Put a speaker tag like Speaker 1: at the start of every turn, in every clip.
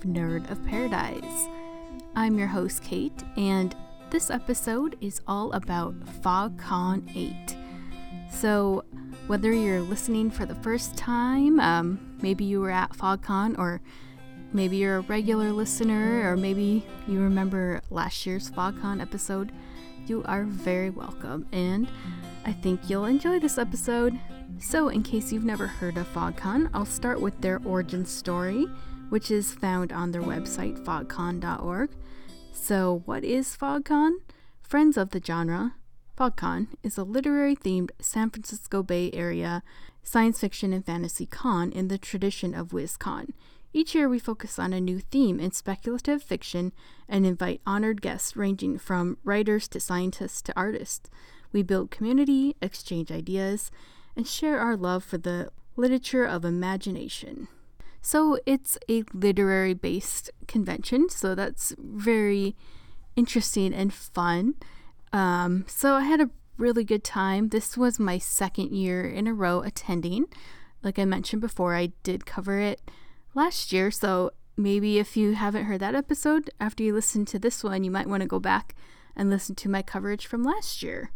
Speaker 1: of Nerd of Paradise. I'm your host, Kate, and this episode is all about FogCon 8. So, whether you're listening for the first time, um, maybe you were at FogCon, or maybe you're a regular listener, or maybe you remember last year's FogCon episode, you are very welcome, and I think you'll enjoy this episode. So, in case you've never heard of FogCon, I'll start with their origin story, which is found on their website, fogcon.org. So, what is FogCon? Friends of the genre, FogCon is a literary themed San Francisco Bay Area science fiction and fantasy con in the tradition of WisCon. Each year, we focus on a new theme in speculative fiction and invite honored guests ranging from writers to scientists to artists. We build community, exchange ideas, and share our love for the literature of imagination. So, it's a literary based convention, so that's very interesting and fun. Um, so, I had a really good time. This was my second year in a row attending. Like I mentioned before, I did cover it last year. So maybe if you haven't heard that episode, after you listen to this one, you might want to go back and listen to my coverage from last year.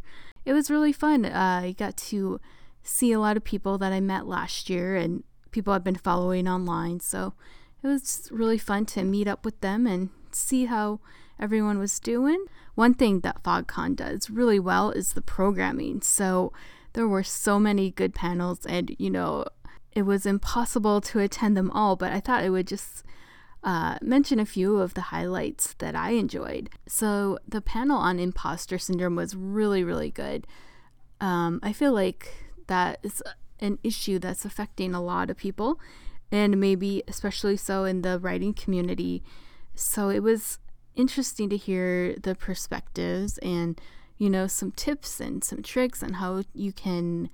Speaker 1: It was really fun. Uh, I got to see a lot of people that I met last year and people I've been following online. So it was really fun to meet up with them and see how everyone was doing. One thing that FogCon does really well is the programming. So there were so many good panels, and you know, it was impossible to attend them all, but I thought I would just uh, mention a few of the highlights that I enjoyed. So, the panel on imposter syndrome was really, really good. Um, I feel like that is an issue that's affecting a lot of people, and maybe especially so in the writing community. So, it was interesting to hear the perspectives and, you know, some tips and some tricks on how you can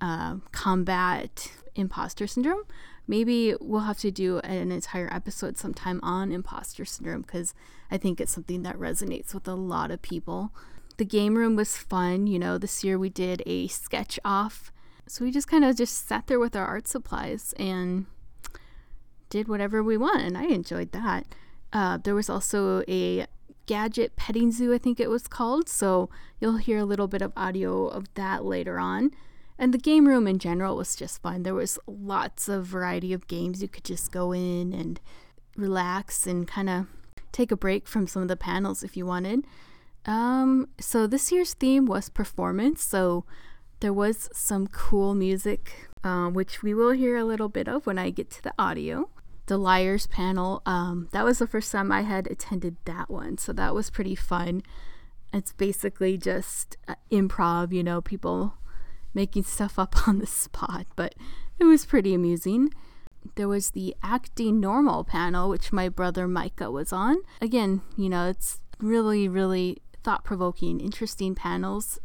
Speaker 1: uh, combat imposter syndrome. Maybe we'll have to do an entire episode sometime on imposter syndrome because I think it's something that resonates with a lot of people. The game room was fun. You know, this year we did a sketch off. So we just kind of just sat there with our art supplies and did whatever we want, and I enjoyed that. Uh, there was also a gadget petting zoo, I think it was called. So you'll hear a little bit of audio of that later on. And the game room in general was just fun. There was lots of variety of games you could just go in and relax and kind of take a break from some of the panels if you wanted. Um, so this year's theme was performance. So there was some cool music, uh, which we will hear a little bit of when I get to the audio. The Liars panel, um, that was the first time I had attended that one. So that was pretty fun. It's basically just uh, improv, you know, people making stuff up on the spot, but it was pretty amusing. There was the acting normal panel, which my brother Micah was on. Again, you know, it's really, really thought provoking, interesting panels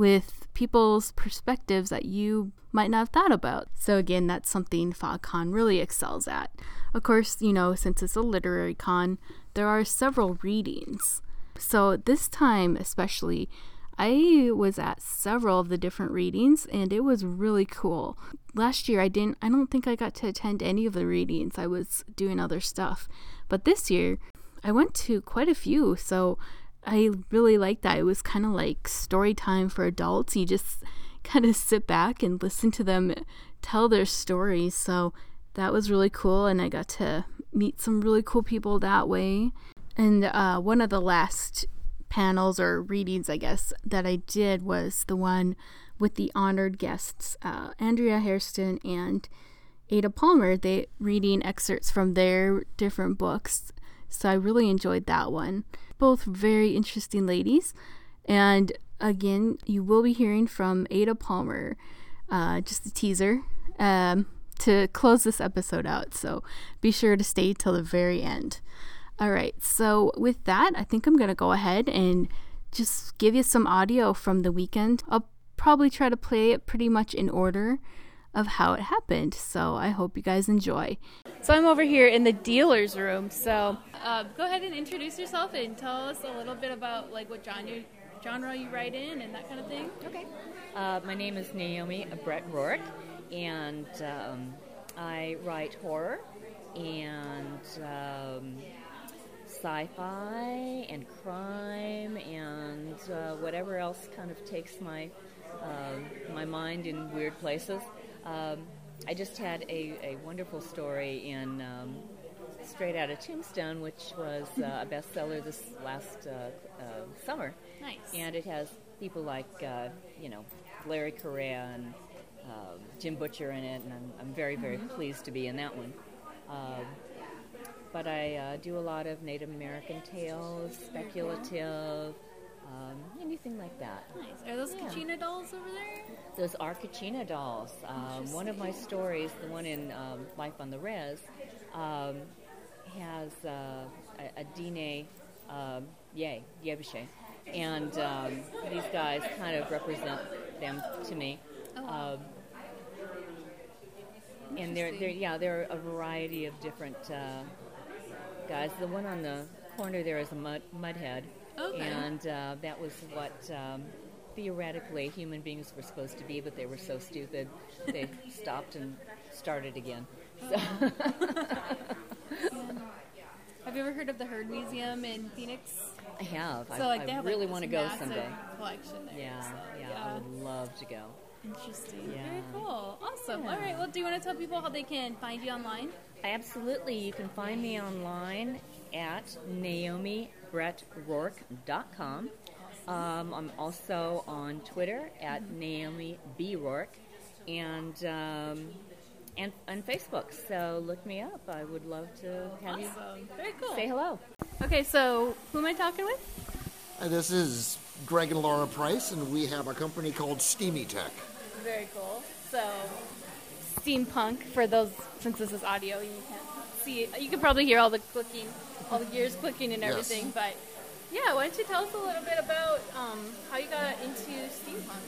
Speaker 1: with people's perspectives that you might not have thought about. So, again, that's something FogCon really excels at. Of course, you know, since it's a literary con, there are several readings. So, this time, especially, I was at several of the different readings and it was really cool. Last year I didn't I don't think I got to attend any of the readings. I was doing other stuff. But this year I went to quite a few. So I really liked that. It was kind of like story time for adults. You just kind of sit back and listen to them tell their stories. So that was really cool and I got to meet some really cool people that way. And uh, one of the last panels or readings, I guess, that I did was the one with the honored guests, uh, Andrea Hairston and Ada Palmer. They reading excerpts from their different books, so I really enjoyed that one. Both very interesting ladies, and again, you will be hearing from Ada Palmer. Uh, just a teaser. Um, to close this episode out, so be sure to stay till the very end. All right, so with that, I think I'm going to go ahead and just give you some audio from the weekend. I'll probably try to play it pretty much in order of how it happened. So I hope you guys enjoy. So I'm over here in the dealer's room. So uh, go ahead and introduce yourself and tell us a little bit about like what genre, genre you write in and that kind of thing.
Speaker 2: Okay. Uh, my name is Naomi Brett Rourke, and um, I write horror and um, sci-fi and crime and uh, whatever else kind of takes my uh, my mind in weird places. Um, I just had a, a wonderful story in um, Straight Out of Tombstone, which was uh, a bestseller this last uh, uh, summer.
Speaker 3: Nice.
Speaker 2: And it has people like, uh, you know, Larry Correia and um, Jim Butcher in it, and I'm, I'm very, very pleased to be in that one. Um, but I uh, do a lot of Native American tales, speculative, um, anything like that.
Speaker 3: Nice. Are those
Speaker 2: Yeah.
Speaker 3: Kachina dolls over there?
Speaker 2: Those are Kachina dolls. Um, one of my stories, the one in um, Life on the Res, um, has uh, a, a Dine um, Ye, Yebushe. And um, these guys kind of represent them to me.
Speaker 3: Oh.
Speaker 2: Um, and they're, they're, yeah, they're a variety of different uh, guys. The one on the corner there is a mud, mudhead.
Speaker 3: Okay.
Speaker 2: And uh, that was what um, theoretically human beings were supposed to be, but they were so stupid they stopped and started again. So,
Speaker 3: Have you ever heard of the Heard Museum in Phoenix?
Speaker 2: I have.
Speaker 3: So
Speaker 2: I,
Speaker 3: like
Speaker 2: I
Speaker 3: have
Speaker 2: really
Speaker 3: like,
Speaker 2: want to go someday.
Speaker 3: Collection there.
Speaker 2: Yeah,
Speaker 3: so,
Speaker 2: yeah, I would love to go.
Speaker 3: Interesting.
Speaker 2: Yeah.
Speaker 3: Very cool. Awesome.
Speaker 2: Yeah.
Speaker 3: All right. Well, do you want to tell people how they can find you online?
Speaker 2: Absolutely. You can find me online at naomibrettrourke.com. Um, I'm also on Twitter at Naomi B. Rourke and, um, and on Facebook. So look me up. I would love to have you
Speaker 3: Very cool.
Speaker 2: say hello.
Speaker 3: Okay. So who am I talking with?
Speaker 4: This is Greg and Laura Price, and we have a company called Steamy Tech.
Speaker 3: Very cool. So steampunk for those since this is audio, you can't see. it. You can probably hear all the clicking, all the gears clicking and
Speaker 4: Yes.
Speaker 3: everything. But yeah, why don't you tell us a little bit about um, how you got into steampunk?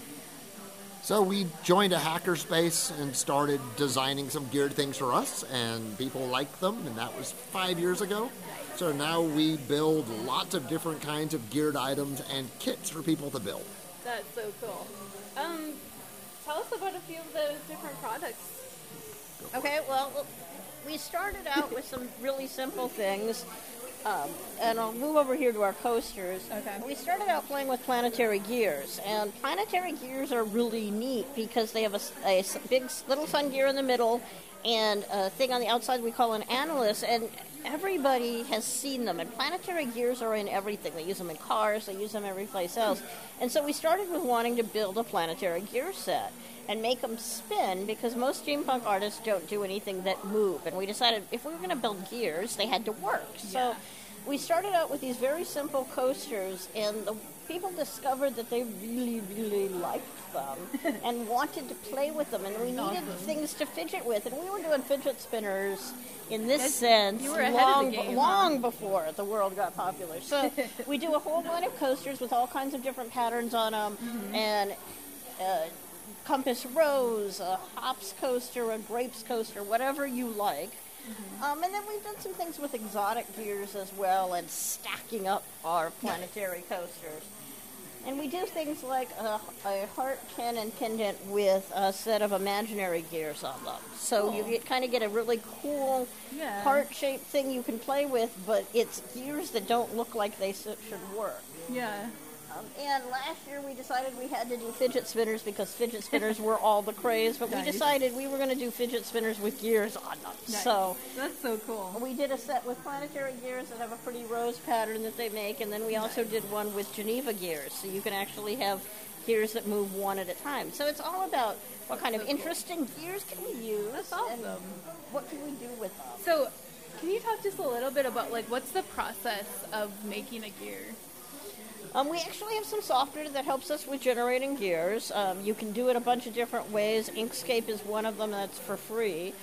Speaker 4: So we joined a hackerspace and started designing some geared things for us, and people liked them, and that was five years ago. So now we build lots of different kinds of geared items and kits for people to build.
Speaker 3: That's so cool. Um, tell us about a few of those different products.
Speaker 5: Okay, well, we started out with some really simple things. Um, and I'll move over here to our coasters.
Speaker 3: Okay.
Speaker 5: We started out playing with planetary gears, and planetary gears are really neat because they have a big little sun gear in the middle and a thing on the outside we call an annulus, and everybody has seen them. And planetary gears are in everything. They use them in cars, they use them every place else. And so we started with wanting to build a planetary gear set and make them spin because most steampunk artists don't do anything that move. And we decided if we were going to build gears, they had to work. So we started out with these very simple coasters, and the people discovered that they really, really liked them and wanted to play with them. And we needed things to fidget with, and we were doing fidget spinners in this
Speaker 3: Yes,
Speaker 5: sense
Speaker 3: you were ahead of the
Speaker 5: long,
Speaker 3: game,
Speaker 5: long before the world got popular. So we do a whole line of coasters with all kinds of different patterns on them,
Speaker 3: Mm-hmm.
Speaker 5: and uh, compass rose, a hops coaster, a grapes coaster, whatever you like.
Speaker 3: Mm-hmm.
Speaker 5: Um, and then we've done some things with exotic gears as well, and stacking up our planetary coasters. And we do things like a, a heart pin and pendant with a set of imaginary gears on them. So you
Speaker 3: Cool.
Speaker 5: get kind of get a really cool
Speaker 3: Yeah.
Speaker 5: heart-shaped thing you can play with, but it's gears that don't look like they should work.
Speaker 3: Yeah.
Speaker 5: Um, and last year we decided we had to do fidget spinners because fidget spinners were all the craze, but we decided we were going to do fidget spinners with gears on them. So
Speaker 3: that's so cool.
Speaker 5: we did a set with planetary gears that have a pretty rose pattern that they make, and then we also did one with Geneva gears, so you can actually have gears that move one at a time. So it's all about what kind of interesting gears can we use,
Speaker 3: That's
Speaker 5: and what can we do with them.
Speaker 3: So, can you talk just a little bit about like what's the process of making a gear?
Speaker 5: Um, we actually have some software that helps us with generating gears. Um, you can do it a bunch of different ways. Inkscape is one of them that's for free.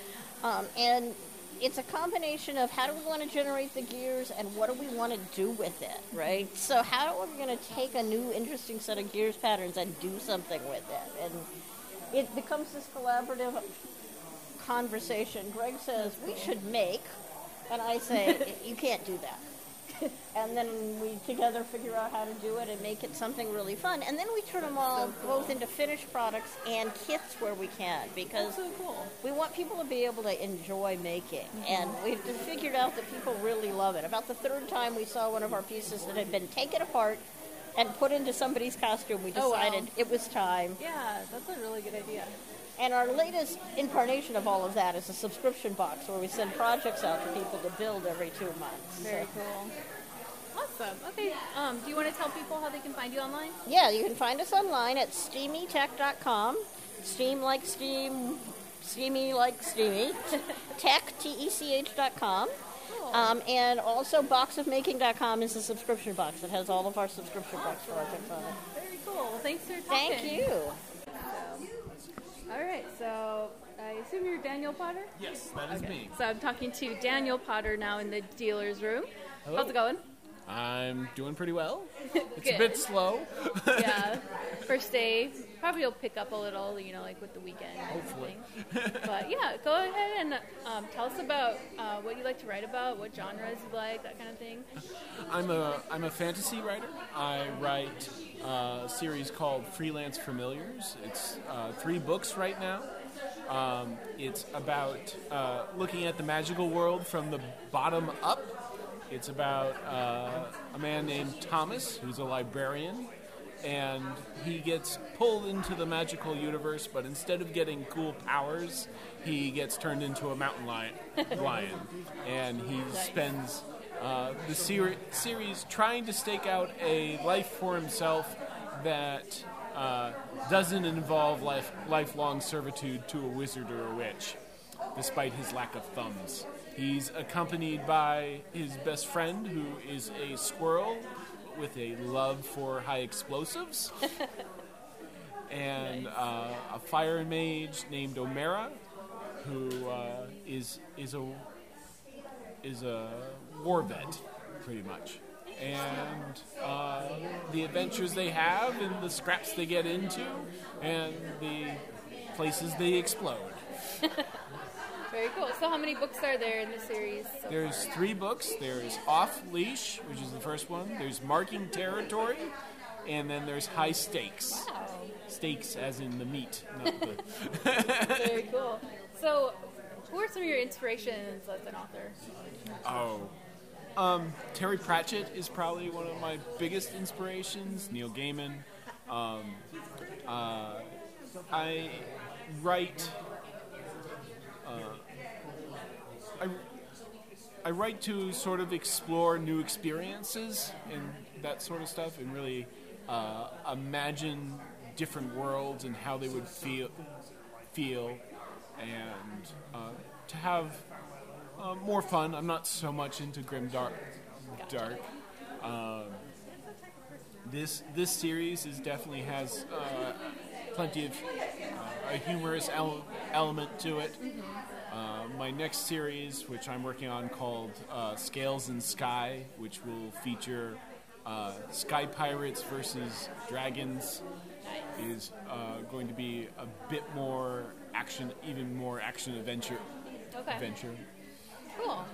Speaker 5: Um, and it's a combination of how do we want to generate the gears and what do we want to do with it, right? So, how are we going to take a new, interesting set of gears patterns and do something with it? And it becomes this collaborative conversation. Greg says, we should make, and I say, you can't do that. and then we together figure out how to do it and make it something really fun. And then we turn them all
Speaker 1: So cool.
Speaker 5: both into finished products and kits where we can because
Speaker 1: so cool.
Speaker 5: we want people to be able to enjoy making.
Speaker 1: Mm-hmm.
Speaker 5: And we've figured out that people really love it. About the third time we saw one of our pieces that had been taken apart and put into somebody's costume, we
Speaker 1: Oh, wow.
Speaker 5: decided it was time.
Speaker 1: Yeah, that's a really good idea.
Speaker 5: And our latest incarnation of all of that is a subscription box where we send projects out to people to build every two months.
Speaker 1: Very
Speaker 5: So-
Speaker 1: cool. Awesome. Okay. Um, do you want to tell people how they can find you online?
Speaker 5: Yeah, you can find us online at steamytech.com. Steam like steam, steamy like steamy. Tech, T E C H dot com. Um, and also boxofmaking.com is a subscription box that has all of our subscription box projects on it.
Speaker 1: Very cool. Well, thanks for talking.
Speaker 5: Thank you.
Speaker 1: All right. So I assume you're Daniel Potter.
Speaker 6: Yes, that is me.
Speaker 1: So I'm talking to Daniel Potter now in the dealer's room.
Speaker 6: Hello.
Speaker 1: How's it going?
Speaker 6: I'm doing pretty well. It's a bit slow.
Speaker 1: yeah. First day. Probably will pick up a little, you know, like with the weekend.
Speaker 6: Hopefully.
Speaker 1: But yeah, go ahead and um, tell us about uh, what you like to write about, what genres you like, that kind of thing.
Speaker 6: I'm a I'm a fantasy writer. I write a series called Freelance Familiars. It's uh, three books right now. Um, it's about uh, looking at the magical world from the bottom up. It's about uh, a man named Thomas who's a librarian, and he gets pulled into the magical universe. But instead of getting cool powers, he gets turned into a mountain lion, lion and he spends uh, the ser- series trying to stake out a life for himself that uh, doesn't involve life- lifelong servitude to a wizard or a witch, despite his lack of thumbs. He's accompanied by his best friend, who is a squirrel with a love for high explosives, and uh, a fire mage named Omera, who uh, is is a is a war vet, pretty much. And uh, the adventures they have, and the scraps they get into, and the places they explode.
Speaker 1: Very cool. So how many books are there in the series? So
Speaker 6: There's three books. There's Off Leash, which is the first one. There's Marking Territory, and then there's High Stakes.
Speaker 1: Wow.
Speaker 6: Stakes as in the meat, not the.
Speaker 1: Very cool. So, who are some of your inspirations as an author?
Speaker 6: Oh. Um, Terry Pratchett is probably one of my biggest inspirations. Neil Gaiman. Um, uh, I write. Uh, I, I write to sort of explore new experiences and that sort of stuff, and really uh, imagine different worlds and how they would feel, feel, and uh, to have uh, more fun. I'm not so much into grim dark. Dark. Um, this this series is definitely has uh, plenty of uh, a humorous ele- element to it. Uh, my next series, which I'm working on, called uh, Scales in Sky, which will feature uh, sky pirates versus dragons, is uh, going to be a bit more action, even more action adventure.
Speaker 1: Okay.
Speaker 6: Adventure.
Speaker 1: Cool. All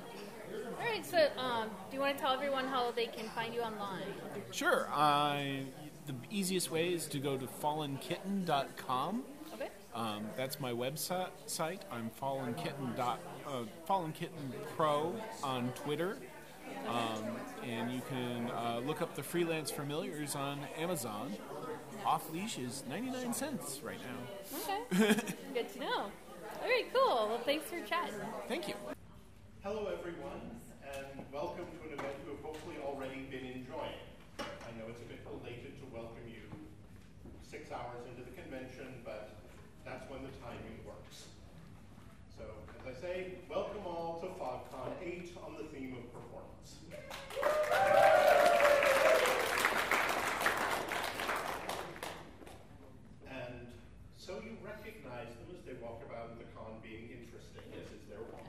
Speaker 1: right. So, um, do you want to tell everyone how they can find you online?
Speaker 6: Sure. I the easiest way is to go to fallenkitten.com.
Speaker 1: Okay.
Speaker 6: Um, that's my website. Site. I'm fallenkitten. Dot, uh, Fallen Kitten Pro on Twitter, um, and you can uh, look up the freelance familiars on Amazon. Off leash is 99 cents right now.
Speaker 1: Okay. Good to know. All right. Cool. Well, thanks for chatting.
Speaker 6: Thank you.
Speaker 7: Hello, everyone, and welcome to an event you have hopefully already been enjoying. I know it's a bit belated to welcome you six hours into the convention, but that's when the timing works. So, as I say, welcome all to FogCon 8 on the theme of performance. And so you recognize them as they walk about the con being interesting, as is their wont.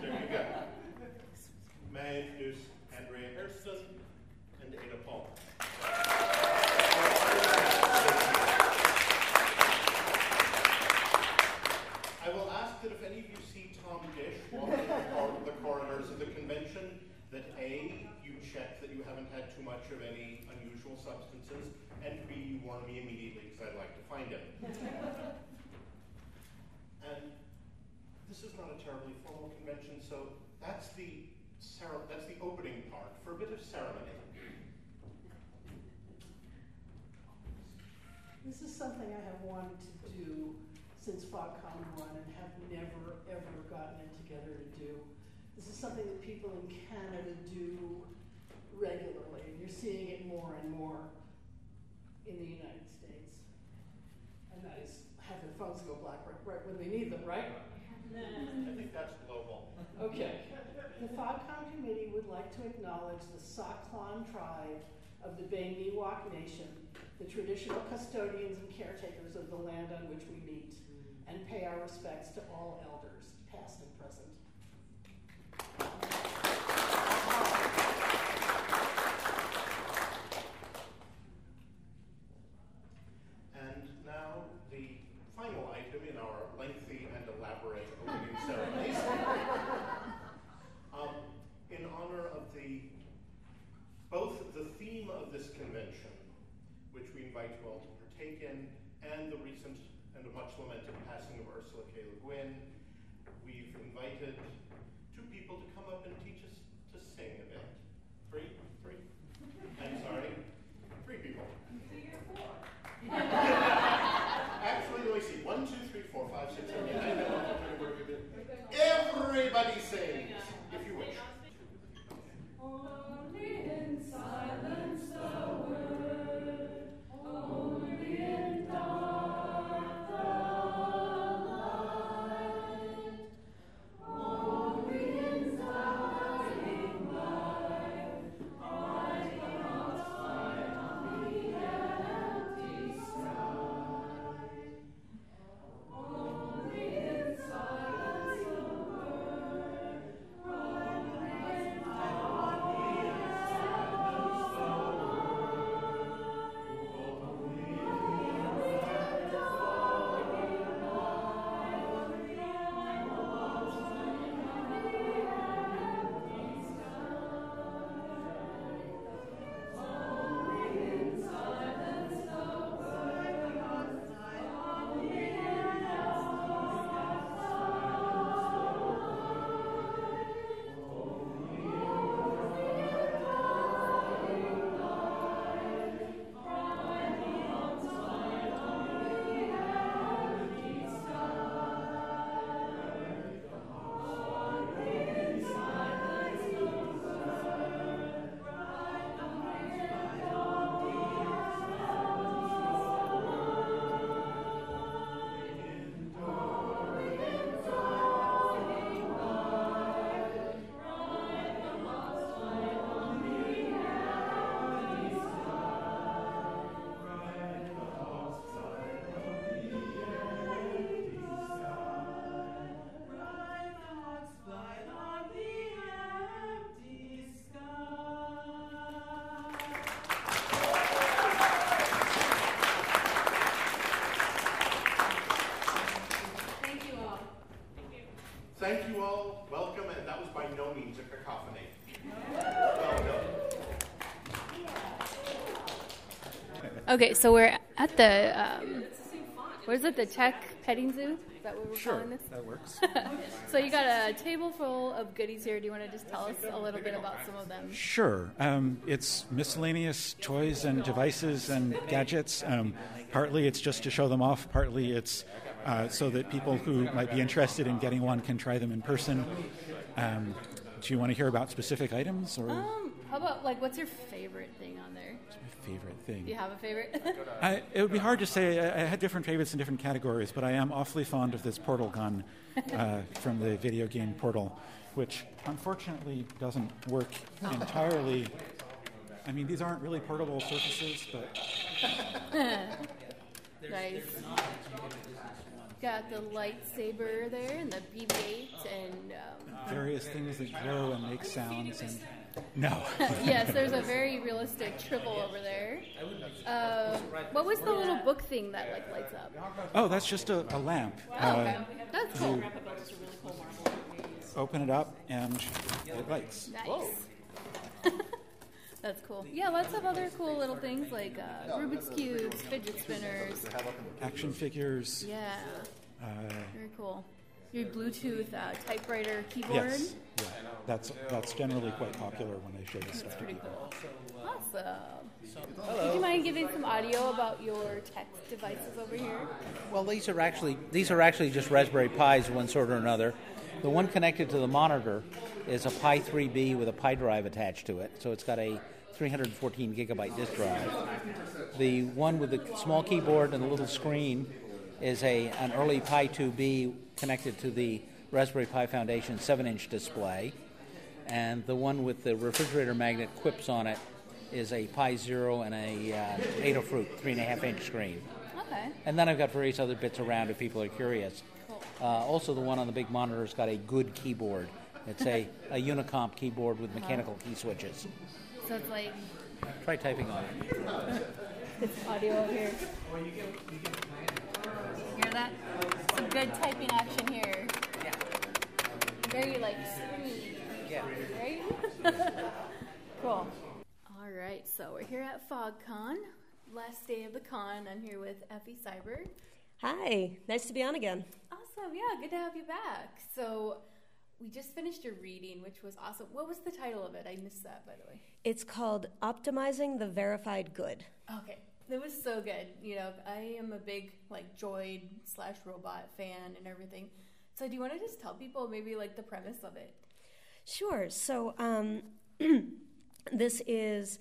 Speaker 7: There you go. May I introduce Andrea Hairston and Ada Palmer. I will ask that if any of you see Tom Disch walking the cor- the corridors of the convention that A, you check that you haven't had too much of any unusual substances, and B, you warn me immediately because I'd like to find it. and this is not a terribly formal convention, so that's the that's the opening part for a bit of ceremony.
Speaker 8: This is something I have wanted to do since FogCon 1 and have never, ever gotten it together to do. This is something that people in Canada do regularly, and you're seeing it more and more in the United States. And that is have their phones go black right, right when they need them, right?
Speaker 7: I think that's global.
Speaker 8: Okay. The FogCon committee would like to acknowledge the Saklan tribe of the Bay Miwok Nation, the traditional custodians and caretakers of the land on which we meet, and pay our respects to all elders, past and present.
Speaker 3: Okay, so we're at the um, where's it? The Tech Petting Zoo. Is that what we're
Speaker 9: Sure,
Speaker 3: calling this?
Speaker 9: that works.
Speaker 3: So you got a table full of goodies here. Do you want to just tell us a little bit about some of them?
Speaker 9: Sure. Um, it's miscellaneous toys and devices and gadgets. Um, partly it's just to show them off, partly it's uh, so that people who might be interested in getting one can try them in person. Um, do you want to hear about specific items or
Speaker 3: Um, how about like what's your favorite thing on
Speaker 9: favorite thing?
Speaker 3: Do you have a favorite?
Speaker 9: I, it would be hard to say. I, I had different favorites in different categories, but I am awfully fond of this portal gun uh, from the video game Portal, which unfortunately doesn't work entirely. I mean, these aren't really portable surfaces, but
Speaker 3: nice. Got the lightsaber there and the BB-8 and um,
Speaker 9: various things that glow and make sounds. And no,
Speaker 3: yes, there's a very realistic tribble over there. Um, what was the little book thing that like lights up?
Speaker 9: oh, that's just a, a lamp.
Speaker 3: Oh, okay,
Speaker 9: Uh,
Speaker 3: that's cool.
Speaker 9: open it up, and it lights.
Speaker 3: Nice. That's cool. Yeah, lots of other cool little things like uh, Rubik's cubes, fidget spinners.
Speaker 9: Action figures.
Speaker 3: Yeah,
Speaker 9: Uh,
Speaker 3: very cool. Your Bluetooth uh, typewriter keyboard.
Speaker 9: yes, yeah, that's that's generally quite popular when they show this stuff. to
Speaker 3: Pretty
Speaker 9: people.
Speaker 3: cool. Awesome. Would you mind giving some audio about your tech devices over here?
Speaker 4: Well, these are actually these are actually just Raspberry Pis of one sort or another. The one connected to the monitor is a Pi 3B with a Pi drive attached to it, so it's got a 314 gigabyte disk drive. The one with the small keyboard and the little screen is a an early Pi 2B connected to the Raspberry Pi Foundation 7-inch display, and the one with the refrigerator magnet quips on it is a Pi Zero and a uh, Adafruit three and a half inch screen.
Speaker 3: Okay.
Speaker 4: And then I've got various other bits around if people are curious. Uh, also, the one on the big monitor's got a good keyboard. It's a, a Unicomp keyboard with mechanical key switches.
Speaker 3: So it's like
Speaker 4: Try typing on it.
Speaker 3: it's audio over here. Hear that? Some good typing action here.
Speaker 4: Yeah.
Speaker 3: Very like springy,
Speaker 4: Yeah.
Speaker 3: right? cool. All right, so we're here at FogCon, last day of the con. I'm here with Effie Seiberg.
Speaker 10: Hi, nice to be on again.
Speaker 3: Awesome, yeah, good to have you back. So we just finished your reading, which was awesome. What was the title of it? I missed that, by the way.
Speaker 10: It's called Optimizing the Verified Good.
Speaker 3: Okay, that was so good. You know, I am a big like droid slash robot fan and everything. So do you want to just tell people maybe like the premise of it?
Speaker 10: Sure, so um, this is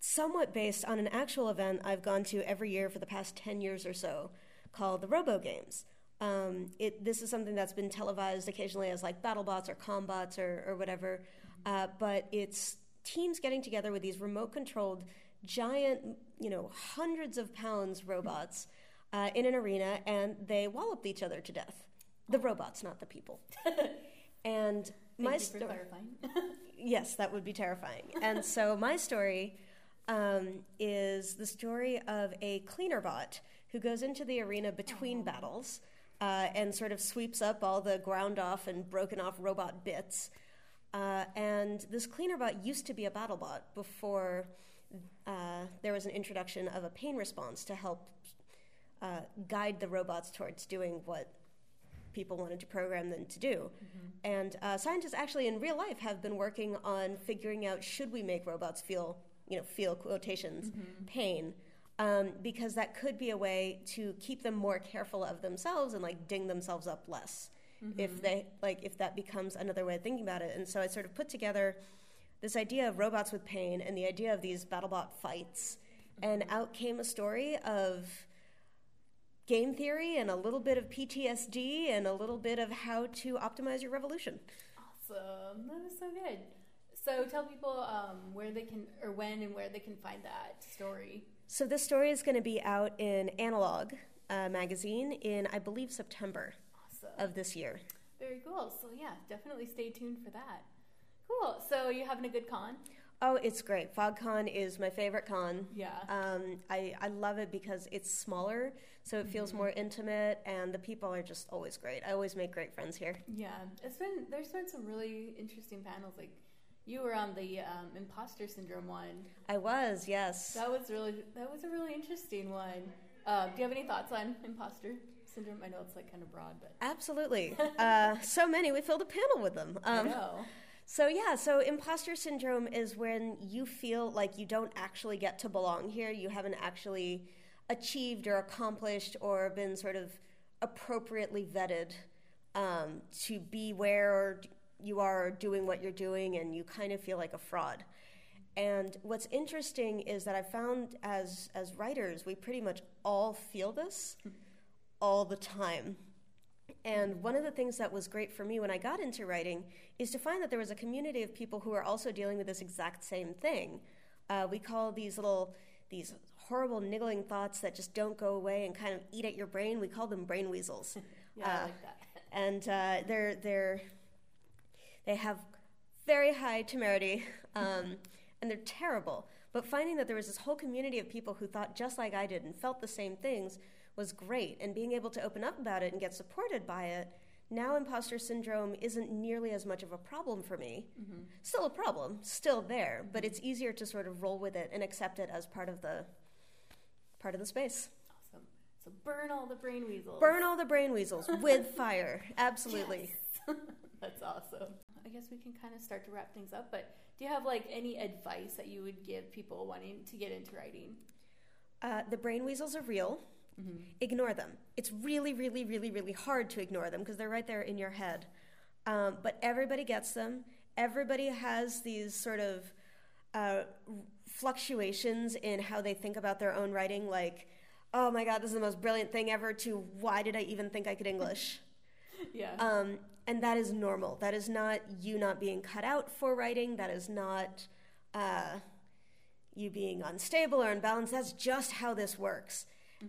Speaker 10: somewhat based on an actual event I've gone to every year for the past 10 years or so called the Robo Games. Um, it, this is something that's been televised occasionally as like BattleBots or Combots or, or whatever, uh, but it's teams getting together with these remote controlled, giant, you know, hundreds of pounds robots uh, in an arena and they wallop each other to death. The robots, not the people. and my
Speaker 3: for.
Speaker 10: Yes, that would be terrifying. and so my story um, is the story of a cleaner bot who goes into the arena between battles uh, and sort of sweeps up all the ground off and broken off robot bits. Uh, and this cleaner bot used to be a battle bot before uh, there was an introduction of a pain response to help uh, guide the robots towards doing what people wanted to program them to do. And uh, scientists actually in real life have been working on figuring out should we make robots feel, you know, feel quotations, pain. Um, because that could be a way to keep them more careful of themselves and like ding themselves up less if they like if that becomes another way of thinking about it and so i sort of put together this idea of robots with pain and the idea of these battlebot fights and out came a story of game theory and a little bit of PTSD and a little bit of how to optimize your revolution.
Speaker 3: awesome. That was so good. So tell people um, where they can, or when and where they can find that story.
Speaker 10: So this story is going to be out in Analog uh, magazine in, I believe, September
Speaker 3: Awesome.
Speaker 10: of this year.
Speaker 3: Very cool. So yeah, definitely stay tuned for that. Cool. So you having a good con?
Speaker 10: Oh, it's great. FogCon is my favorite con.
Speaker 3: Yeah.
Speaker 10: Um, I, I love it because it's smaller, so it feels more intimate, and the people are just always great. I always make great friends here.
Speaker 3: Yeah, it's been there's been some really interesting panels. Like you were on the um, imposter syndrome one.
Speaker 10: I was, yes.
Speaker 3: That was really that was a really interesting one. Uh, do you have any thoughts on imposter syndrome? I know it's like kind of broad, but
Speaker 10: Absolutely. uh, so many. We filled a panel with them.
Speaker 3: I
Speaker 10: Um,
Speaker 3: know.
Speaker 10: So yeah, so imposter syndrome is when you feel like you don't actually get to belong here. You haven't actually achieved or accomplished or been sort of appropriately vetted um, to be where you are doing what you're doing, and you kind of feel like a fraud. And what's interesting is that I found as as writers, we pretty much all feel this all the time. And one of the things that was great for me when I got into writing is to find that there was a community of people who are also dealing with this exact same thing. Uh, we call these little, these horrible niggling thoughts that just don't go away and kind of eat at your brain. We call them brain weasels.
Speaker 3: Yeah, I
Speaker 10: Uh,
Speaker 3: like that.
Speaker 10: and uh, they're they're they have very high temerity, um, and they're terrible. But finding that there was this whole community of people who thought just like I did and felt the same things was great. And being able to open up about it and get supported by it Now, imposter syndrome isn't nearly as much of a problem for me. Still a problem, still there, but it's easier to sort of roll with it and accept it as part of the part of the space.
Speaker 3: Awesome. So burn all the brain weasels.
Speaker 10: Burn all the brain weasels with fire. Absolutely.
Speaker 3: That's awesome. I guess we can kind of start to wrap things up, but do you have like any advice that you would give people wanting to get into writing?
Speaker 10: Uh, the brain weasels are real. Ignore them. It's really, really, really, really hard to ignore them because they're right there in your head. Um, but everybody gets them. Everybody has these sort of uh, fluctuations in how they think about their own writing, like, oh my God, this is the most brilliant thing ever, to why did I even think I could English?
Speaker 3: Yeah.
Speaker 10: Um, and that is normal. That is not you not being cut out for writing. That is not uh, you being unstable or unbalanced. That's just how this works.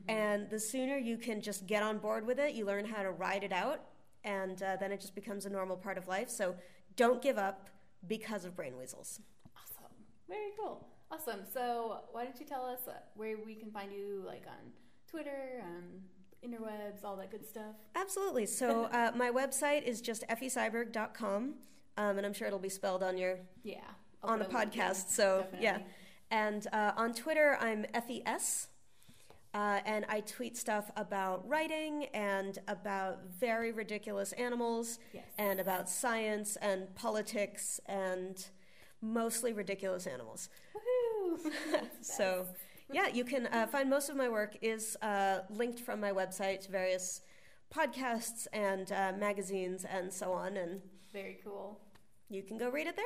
Speaker 10: And the sooner you can just get on board with it, you learn how to ride it out, and uh, then it just becomes a normal part of life. So don't give up because of brain weasels.
Speaker 3: Awesome. Very cool. Awesome. So, why don't you tell us where we can find you, like on Twitter, um, interwebs, all that good stuff?
Speaker 10: Absolutely. So uh, my website is just effieseiberg.com, um, and I'm sure it'll be spelled on your
Speaker 3: Yeah. I'll
Speaker 10: on the
Speaker 3: put link in.
Speaker 10: podcast. So yeah, and uh, on Twitter I'm Effie S. Uh, and I tweet stuff about writing and about very ridiculous animals
Speaker 3: Yes.
Speaker 10: and about science and politics and mostly ridiculous animals.
Speaker 3: Woohoo!
Speaker 10: So, yeah, you can uh, find most of my work is uh, linked from my website to various podcasts and uh, magazines and so on, and
Speaker 3: Very cool.
Speaker 10: you can go read it there.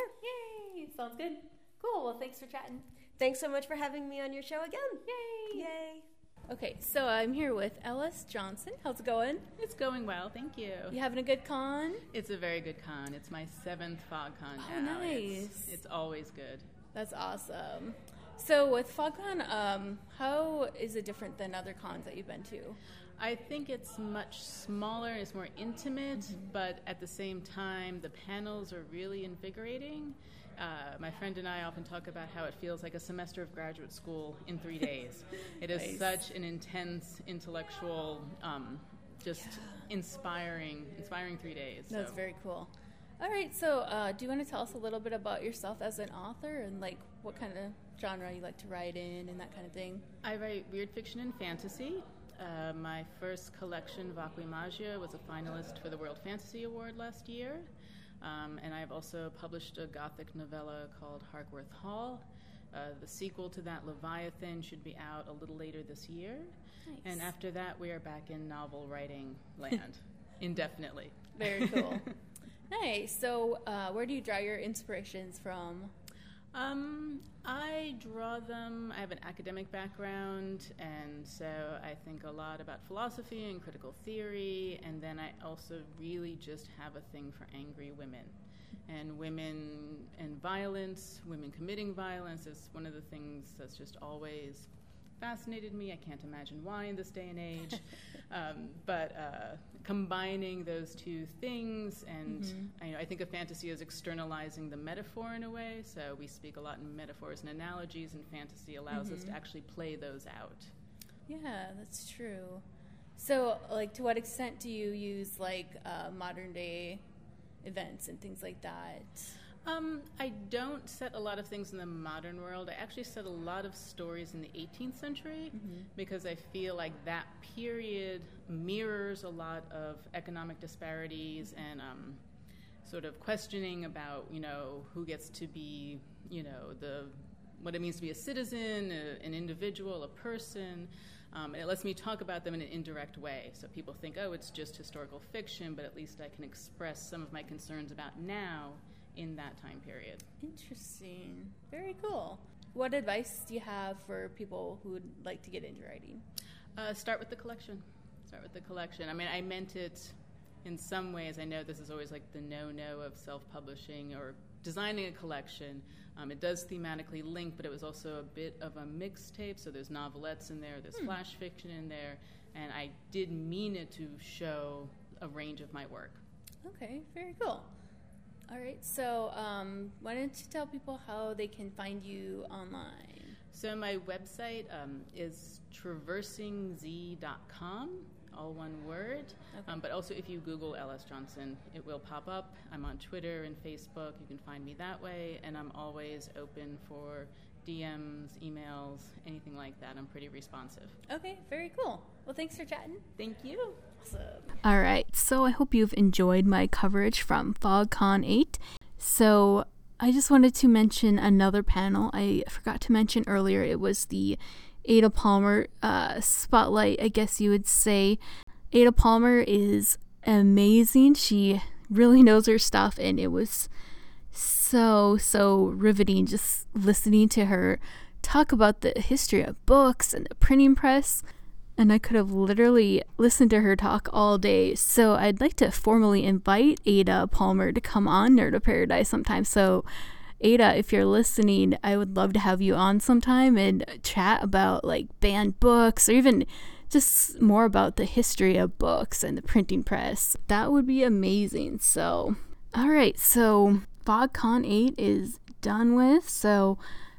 Speaker 3: Yay! Sounds good. Cool. Well, thanks for chatting.
Speaker 10: Thanks so much for having me on your show again.
Speaker 3: Yay!
Speaker 10: Yay!
Speaker 3: Okay, so I'm here with LS Johnson. How's it going?
Speaker 11: It's going well, thank you.
Speaker 3: You having a good con?
Speaker 11: It's a very good con. It's my seventh FogCon
Speaker 3: Oh,
Speaker 11: now.
Speaker 3: nice.
Speaker 11: It's, it's always good.
Speaker 3: That's awesome. So with FogCon, um, how is it different than other cons that you've been to?
Speaker 11: I think it's much smaller, it's more intimate, but at the same time, the panels are really invigorating. Uh, my friend and I often talk about how it feels like a semester of graduate school in three days. it is
Speaker 3: Nice.
Speaker 11: such an intense, intellectual, um, just inspiring, inspiring three days.
Speaker 3: That's
Speaker 11: so.
Speaker 3: very cool. All right, so uh, do you want to tell us a little bit about yourself as an author and like what kind of genre you like to write in and that kind of thing?
Speaker 11: I write weird fiction and fantasy. Uh, my first collection, Vacui Magia, was a finalist for the World Fantasy Award last year. Um, and I've also published a gothic novella called Harkworth Hall. Uh, the sequel to that, Leviathan, should be out a little later this year.
Speaker 3: Nice.
Speaker 11: And after that, we are back in novel writing land indefinitely.
Speaker 3: Very cool. nice. So uh, where do you draw your inspirations from?
Speaker 11: Um, I draw them. I have an academic background, and so I think a lot about philosophy and critical theory. And then I also really just have a thing for angry women, and women and violence. Women committing violence is one of the things that's just always fascinated me. I can't imagine why in this day and age. um, but uh, combining those two things, and I, know, I think of fantasy as externalizing the metaphor in a way. So we speak a lot in metaphors and analogies, and fantasy allows us to actually play those out.
Speaker 3: Yeah, that's true. So, like, to what extent do you use like uh, modern day events and things like that?
Speaker 11: Um, I don't set a lot of things in the modern world. I actually set a lot of stories in the 18th century because I feel like that period mirrors a lot of economic disparities and um, sort of questioning about, you know, who gets to be, you know, the what it means to be a citizen, a, an individual, a person. Um, and it lets me talk about them in an indirect way. So people think, oh, it's just historical fiction, but at least I can express some of my concerns about now in that time period.
Speaker 3: Interesting. Very cool. What advice do you have for people who would like to get into writing?
Speaker 11: Uh, start with the collection. Start with the collection. I mean, I meant it in some ways. I know this is always like the no no of self publishing or designing a collection. Um, it does thematically link, but it was also a bit of a mixtape. So there's novelettes in there, there's flash fiction in there, and I did mean it to show a range of my work.
Speaker 3: Okay, very cool. All right, so um, why don't you tell people how they can find you online?
Speaker 11: So my website um, is traversingz.com, all one word.
Speaker 1: Okay.
Speaker 11: Um, but also, if you Google LS Johnson, it will pop up. I'm on Twitter and Facebook. You can find me that way, and I'm always open for DMs, emails, anything like that. I'm pretty responsive.
Speaker 1: Okay, very cool. Well, thanks for chatting.
Speaker 11: Thank you.
Speaker 1: Awesome. All right, so I hope you've enjoyed my coverage from FogCon 8. So I just wanted to mention another panel I forgot to mention earlier. It was the Ada Palmer uh, spotlight, I guess you would say. Ada Palmer is amazing. She really knows her stuff, and it was so, so riveting just listening to her talk about the history of books and the printing press. And I could have literally listened to her talk all day. So I'd like to formally invite Ada Palmer to come on Nerd of Paradise sometime. So, Ada, if you're listening, I would love to have you on sometime and chat about like banned books or even just more about the history of books and the printing press. That would be amazing. So, all right. So, FogCon 8 is done with, so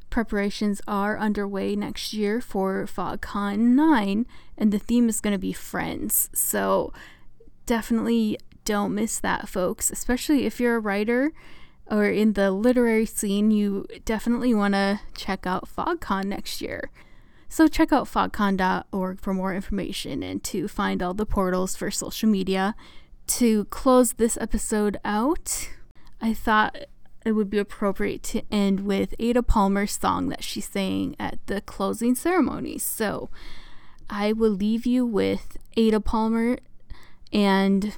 Speaker 1: preparations are underway next year for FogCon 9, and the theme is going to be friends. So definitely don't miss that, folks, especially if you're a writer or in the literary scene, you definitely want to check out FogCon next year. So check out fogcon.org for more information and to find all the portals for social media. To close this episode out, I thought it would be appropriate to end with Ada Palmer's song that she sang at the closing ceremony. So I will leave you with Ada Palmer, and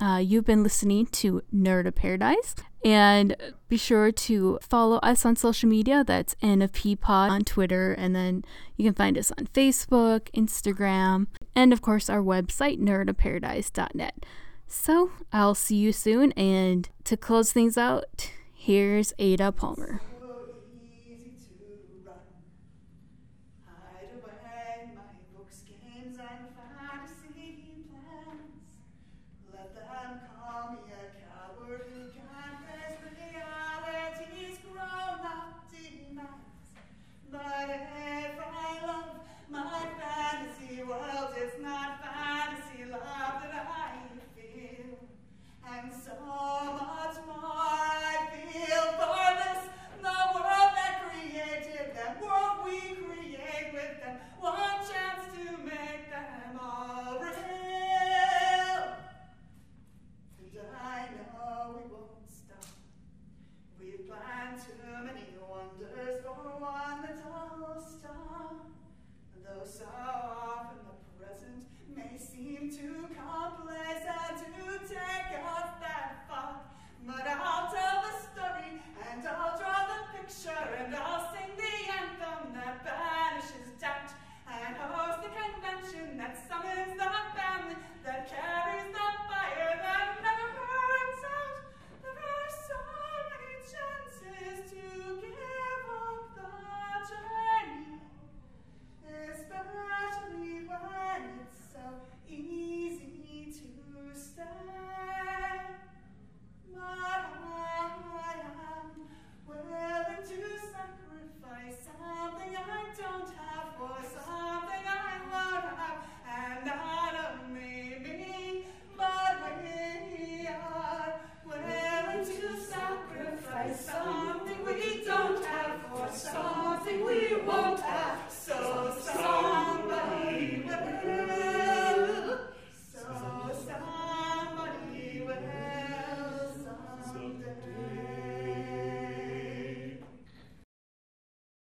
Speaker 1: uh, you've been listening to Nerd of Paradise. And be sure to follow us on social media. That's NFP Pod on Twitter. And then you can find us on Facebook, Instagram, and of course our website, nerdofparadise.net. So I'll see you soon. And to close things out, here's Ada Palmer.